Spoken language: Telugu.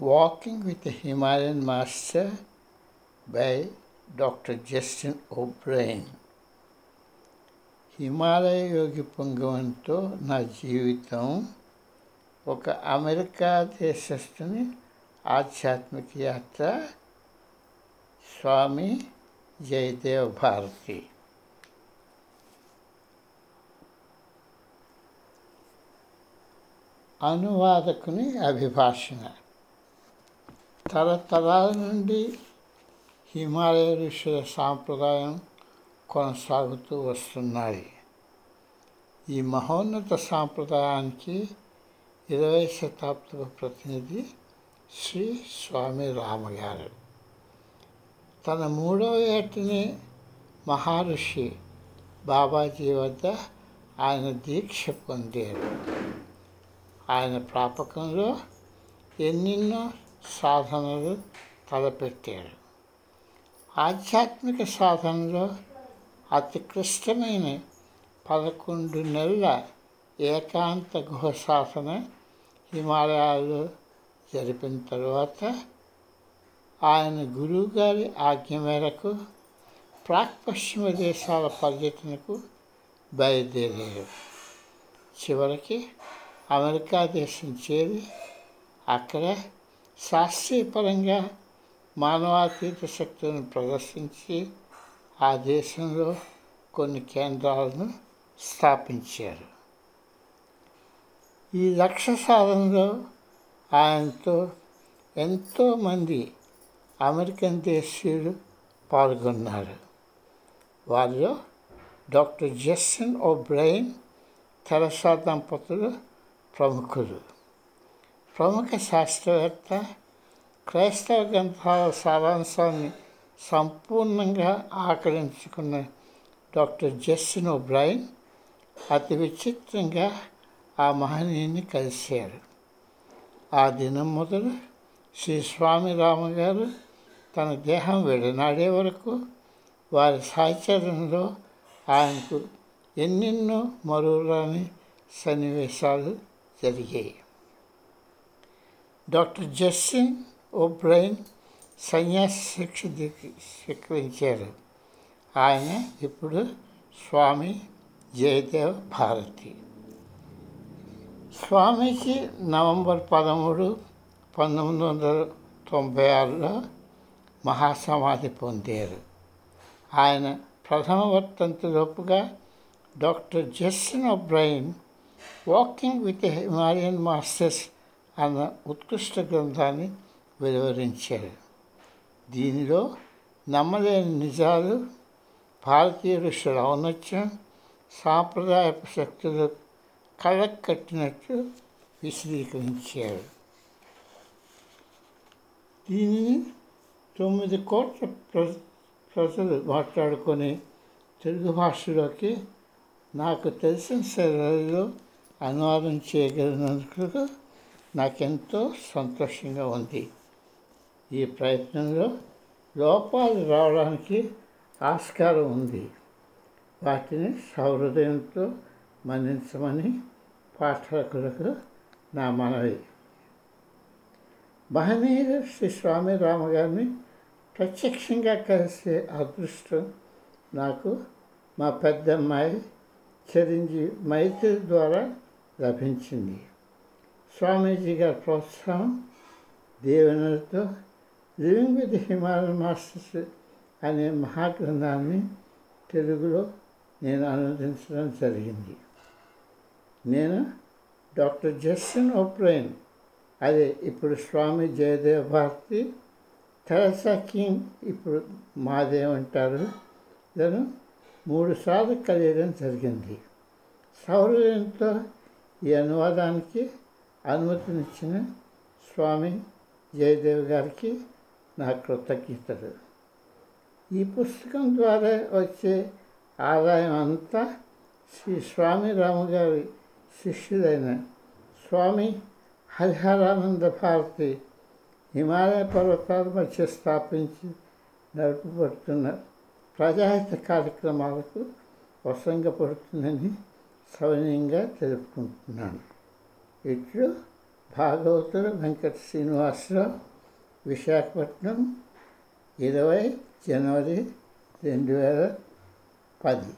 Walking with the Himalayan Master by Dr. Justin O'Brien. Himalaya యోగి పొంగవంతో నా జీవితం ఒక అమెరికా దేశస్తుని ఆధ్యాత్మిక యాత్ర స్వామి జయదేవ్ భారతి అనువాదకుని అభిభాషణ తరతరాల నుండి హిమాలయ ఋషుల సాంప్రదాయం కొనసాగుతూ వస్తున్నాయి. ఈ మహోన్నత సాంప్రదాయానికి ఇరవై శతాబ్దపు ప్రతినిధి శ్రీ స్వామి రామగారు. తన మూడవ ఏటిని మహర్షి బాబాజీ వద్ద ఆయన దీక్ష పొందారు. ఆయన ప్రాపకంలో ఎన్నెన్నో సాధనలు తలపెట్టారు. ఆధ్యాత్మిక సాధనలో అతి క్లిష్టమైన పదకొండు నెలల ఏకాంత గుహ సాధన హిమాలయాల్లో జరిపిన తర్వాత ఆయన గురువుగారి ఆజ్ఞ మేరకు ప్రాక్పశ్చిమ దేశాల పర్యటనకు బయలుదేరారు. చివరికి అమెరికా దేశం చేరి అక్కడ శాస్త్రీయపరంగా మానవాతీత శక్తులను ప్రదర్శించి ఆ దేశంలో కొన్ని కేంద్రాలను స్థాపించారు. ఈ లక్ష్య సాధనలో ఆయనతో ఎంతోమంది అమెరికన్ దేశీయులు పాల్గొన్నారు. వారిలో doctor Justin O'Brien Teresa దంపతులు ప్రముఖులు. ప్రముఖ శాస్త్రవేత్త క్రైస్తవ గ్రంథాల సారాంశాన్ని సంపూర్ణంగా ఆకలించుకున్న డాక్టర్ జస్టిన్ ఓబ్రైన్ అతి విచిత్రంగా ఆ మహనీయుని కలిశారు. ఆ దినం మొదలు శ్రీ స్వామి రామగారు తన దేహం విడనాడే వరకు వారి సాహచర్యంలో ఆయనకు ఎన్నెన్నో మరువురాని సన్నివేశాలు జరిగాయి. డాక్టర్ జస్టిన్ ఓబ్రైన్ సన్యాస శిక్ష స్వీకరించారు. ఆయన ఇప్పుడు స్వామి జయదేవ్ భారతి. స్వామికి నవంబర్ పదమూడు పంతొమ్మిది వందల తొంభై ఆరులో మహాసమాధి పొందారు. ఆయన ప్రథమ వర్తంతలోపుగా doctor Justin O'Brien walking with Himalayan masters అన్న ఉత్కృష్ట గ్రంథాన్ని వెలువరించారు. దీనిలో నమ్మలేని నిజాలు భారతీయ ఋషుల ఔన్నత్యం సాంప్రదాయపు శక్తులు కళ్ళకు కట్టినట్టు విశదీకరించారు. దీనిని తొమ్మిది కోట్ల ప్ర ప్రజలు మాట్లాడుకొని తెలుగు భాషలోకి నాకు తెలిసిన శైలిలో అనువాదం చేయగలిగినందుకు నాకెంతో సంతోషంగా ఉంది. ఈ ప్రయత్నంలో లోపాలు రావడానికి ఆస్కారం ఉంది. వాటిని సహృదయంతో మన్నించమని పాఠకులకు నా మనవి. మహనీయులు శ్రీ స్వామి రామగారిని ప్రత్యక్షంగా కలిసే అదృష్టం నాకు మా పెద్దమ్మాయి చిరంజీవి మైత్రి ద్వారా లభించింది. స్వామీజీ గారి ప్రోత్సాహం దీవెనలతో లివింగ్ విత్ హిమాలయన్ మాస్టర్స్ అనే మహాగ్రంథాన్ని తెలుగులో నేను అనువదించడం జరిగింది. నేను డాక్టర్ జస్టిన్ ఓప్రైన్ అదే ఇప్పుడు స్వామి జయదేవ్ భారతి తెరసా కింగ్ ఇప్పుడు మాదేవ్ అంటారు. నేను మూడు సార్లు కలియడం జరిగింది. సౌర్యంతో ఈ అనువాదానికి అనుమతినిచ్చిన స్వామి జయదేవ్ గారికి నా కృతజ్ఞతలు. ఈ పుస్తకం ద్వారా వచ్చే ఆదాయం అంతా శ్రీ స్వామి రామగారి శిష్యుడైన స్వామి హరిహరానంద భారతి హిమాలయ పర్వతాల మధ్య స్థాపించి నడుపబడుతున్న ప్రజాహిత కార్యక్రమాలకు వసంగపడుతుందని సవనీయంగా తెలుపుకుంటున్నాను. ఇట్లు భాగవతుల వెంకట శ్రీనివాసరావు విశాఖపట్నం ఇరవై జనవరి రెండు వేల పది.